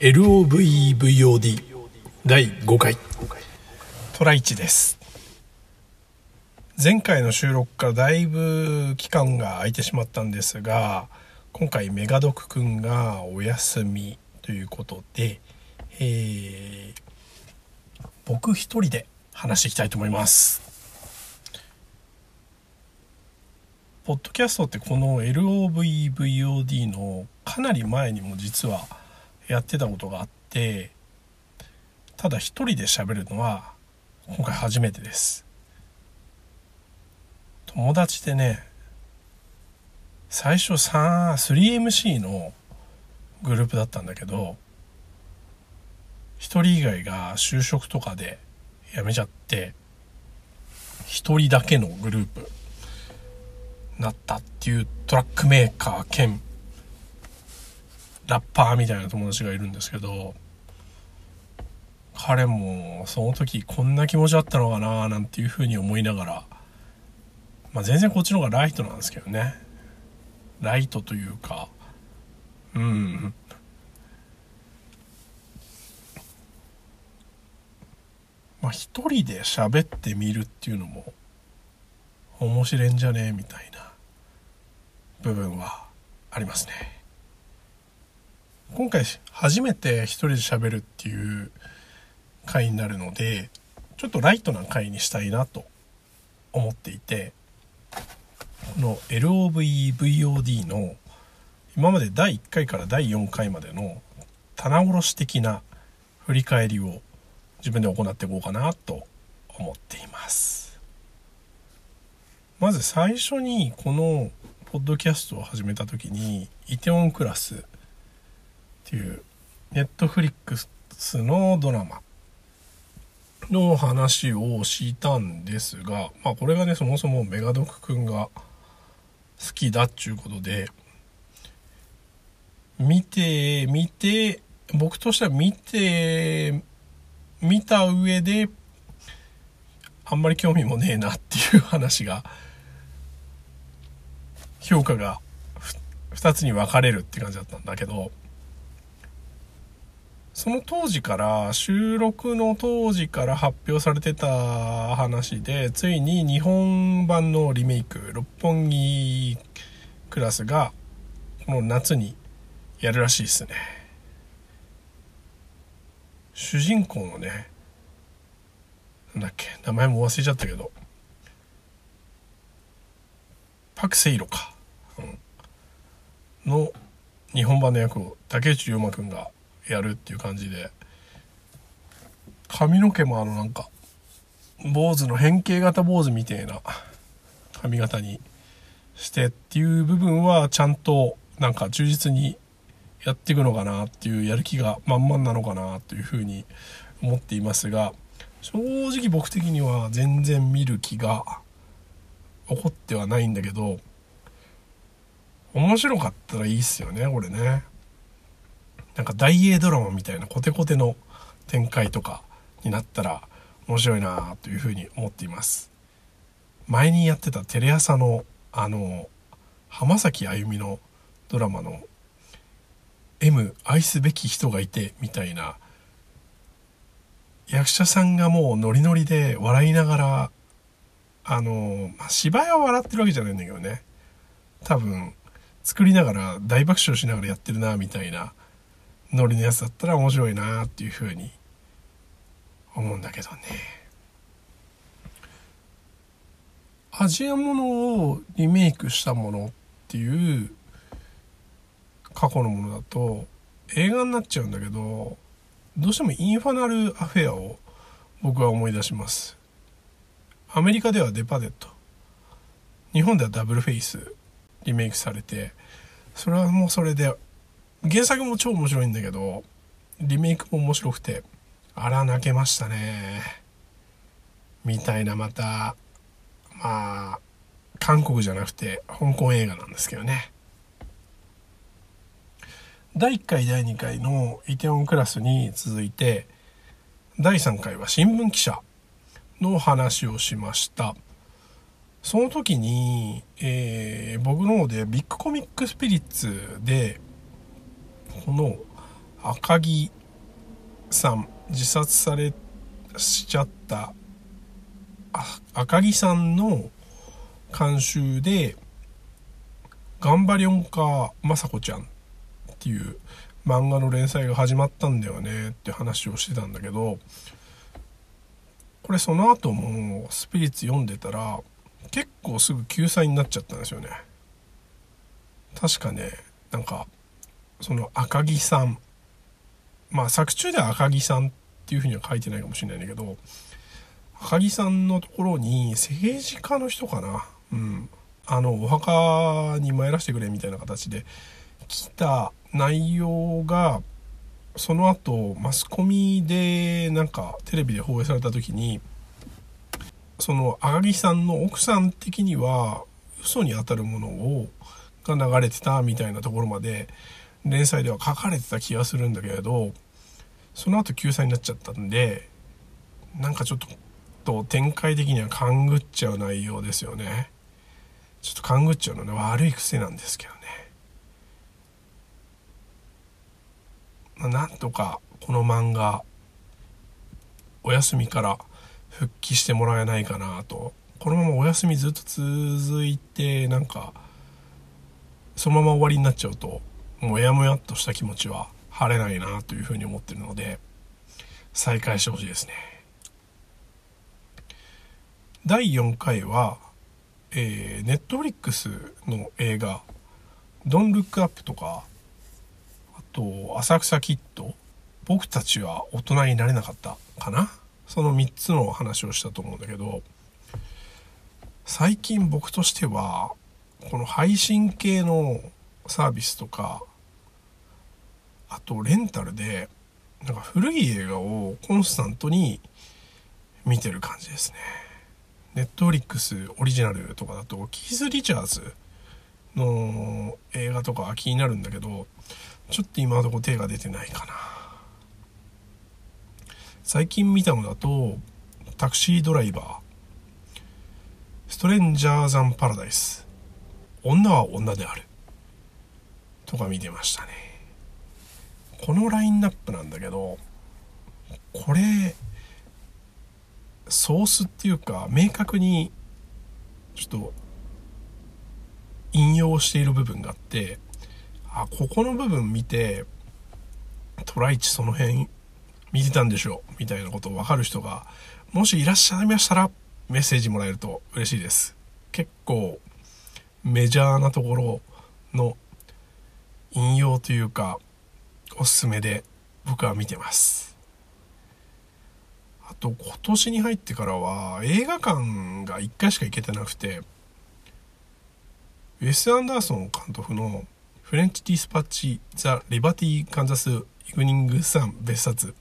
LOVVOD 第5回。トライチです。前回の収録からだいぶ期間が空いてしまったんですが今回メガドクくんがお休みということで、えー、僕一人で話していきたいと思います。ポッドキャストってこの LOVVOD のかなり前にも実はやってたことがあってただ一人で喋るのは今回初めてです。友達でね最初 3MC のグループだったんだけど一人以外が就職とかで辞めちゃって一人だけのグループなったっていうトラックメーカー兼ラッパーみたいな友達がいるんですけど彼もその時こんな気持ちだったのかななんていうふうに思いながら、まあ、全然こっちの方がライトなんですけどねライトというかうんまあ一人で喋ってみるっていうのも面白いんじゃねえみたいな部分はありますね。今回初めて一人で喋るっていう回になるのでちょっとライトな回にしたいなと思っていてこの LOVVOD の今まで第1回から第4回までの棚卸し的な振り返りを自分で行っていこうかなと思っています。まず最初にこのポッドキャストを始めた時にイテオンクラスっていうネットフリックスのドラマの話をしたんですが、まあこれがね、そもそもメガドクくんが好きだっちゅうことで、見て、見て、僕としては見て、見た上で、あんまり興味もねえなっていう話が、評価が2つに分かれるって感じだったんだけど、その当時から収録の当時から発表されてた話でついに日本版のリメイク六本木クラスがこの夏にやるらしいですね。主人公のねなんだっけ名前も忘れちゃったけどパク・セイロか、うん、の日本版の役を竹内涼真君がやるっていう感じで髪の毛もあのなんか坊主の変形型坊主みたいな髪型にしてっていう部分はちゃんとなんか忠実にやっていくのかなっていうやる気が満々なのかなというふうに思っていますが正直僕的には全然見る気が起こってはないんだけど面白かったらいいっすよねこれね。なんか大英ドラマみたいなコテコテの展開とかになったら面白いなというふうに思っています。前にやってたテレ朝のあの浜崎あゆみのドラマの M 愛すべき人がいてみたいな役者さんがもうノリノリで笑いながらあの、まあ、芝居は笑ってるわけじゃないんだけどね。多分作りながら大爆笑しながらやってるなみたいなノリのやつだったら面白いなっていうふうに思うんだけどね。アジアものをリメイクしたものっていう過去のものだと映画になっちゃうんだけどどうしてもインファナルアフェアを僕は思い出します。アメリカではデパデット。日本ではダブルフェイスリメイクされてそれはもうそれで原作も超面白いんだけど、リメイクも面白くて、あら、泣けましたね。みたいな、また、まあ、韓国じゃなくて、香港映画なんですけどね。第1回、第2回のイテウォンクラスに続いて、第3回は新聞記者の話をしました。その時に、えー、僕の方でビッグコミックスピリッツでこの赤木さん自殺されしちゃった赤木さんの監修で「頑張りょんかまさこちゃん」っていう漫画の連載が始まったんだよねって話をしてたんだけどこれその後もスピリッツ読んでたら結構すぐ救済になっちゃったんですよね。確かねなんかその赤木さん。まあ作中では赤木さんっていうふうには書いてないかもしれないんだけど赤木さんのところに政治家の人かな？うん。あのお墓に参らせてくれみたいな形で来た内容がその後マスコミでなんかテレビで放映された時にその赤木さんの奥さん的には嘘に当たるものをが流れてたみたいなところまで連載では書かれてた気がするんだけれどその後救済になっちゃったんでなんかちょっと展開的には勘ぐっちゃう内容ですよね。ちょっと勘ぐっちゃうのね悪い癖なんですけどね、まあ、なんとかこの漫画お休みから復帰してもらえないかなと。このままお休みずっと続いてなんかそのまま終わりになっちゃうともやもやっとした気持ちは晴れないなというふうに思ってるので再開してほしいですね。第4回はえー、ネットフリックスの映画「ドン・ルック・アップ」とかあと「浅草キッド」僕たちは大人になれなかったかな？その3つの話をしたと思うんだけど最近僕としてはこの配信系のサービスとかあとレンタルでなんか古い映画をコンスタントに見てる感じですね。ネットフリックスオリジナルとかだとキース・リチャーズの映画とか気になるんだけどちょっと今のところ手が出てないかな。最近見たのだとタクシードライバー。ストレンジャーザンパラダイス。女は女である。とか見てましたね。このラインナップなんだけどこれソースっていうか明確にちょっと引用している部分があってあここの部分見てトライチその辺見てたんでしょうみたいなことを分かる人がもしいらっしゃいましたらメッセージもらえると嬉しいです。結構メジャーなところの引用というかおすすめで僕は見てます。あと今年に入ってからは映画館が1回しか行けてなくてウェス・アンダーソン監督のフレンチ・ディスパッチ・ザ・リバティ・カンザス・イグニング・サン別冊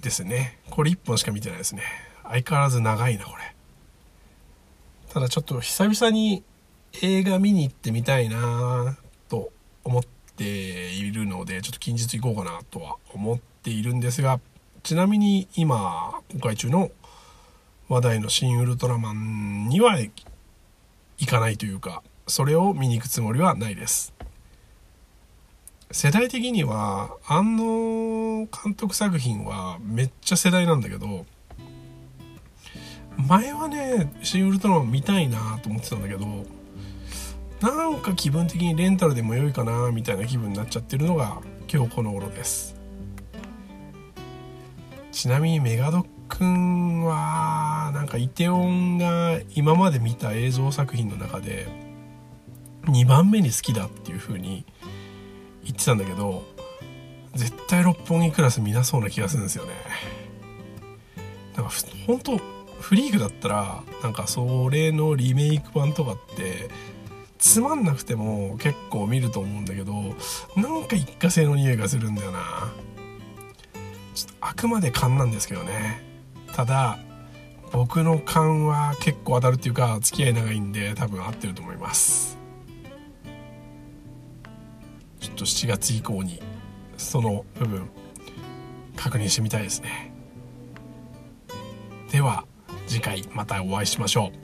ですね。これ1本しか見てないですね。相変わらず長いなこれ。ただちょっと久々に映画見に行ってみたいなと思っているのでちょっと近日行こうかなとは思っているんですがちなみに今公開中の話題の「新ウルトラマン」には行かないというかそれを見に行くつもりはないです。世代的にはあの監督作品はめっちゃ世代なんだけど前はね「シン・ウルトラマン」見たいなと思ってたんだけどなんか気分的にレンタルでも良いかなみたいな気分になっちゃってるのが今日この頃です。ちなみにメガドッくんはなんかイテオンが今まで見た映像作品の中で2番目に好きだっていう風に言ってたんだけど絶対六本木クラス見なそうな気がするんですよね。なんか本当フリークだったらなんかそれのリメイク版とかってつまんなくても結構見ると思うんだけどなんか一過性の匂いがするんだよな。ちょっとあくまで勘なんですけどね。ただ僕の勘は結構当たるっていうか付き合い長いんで多分合ってると思います。ちょっと7月以降にその部分確認してみたいですね。では次回またお会いしましょう。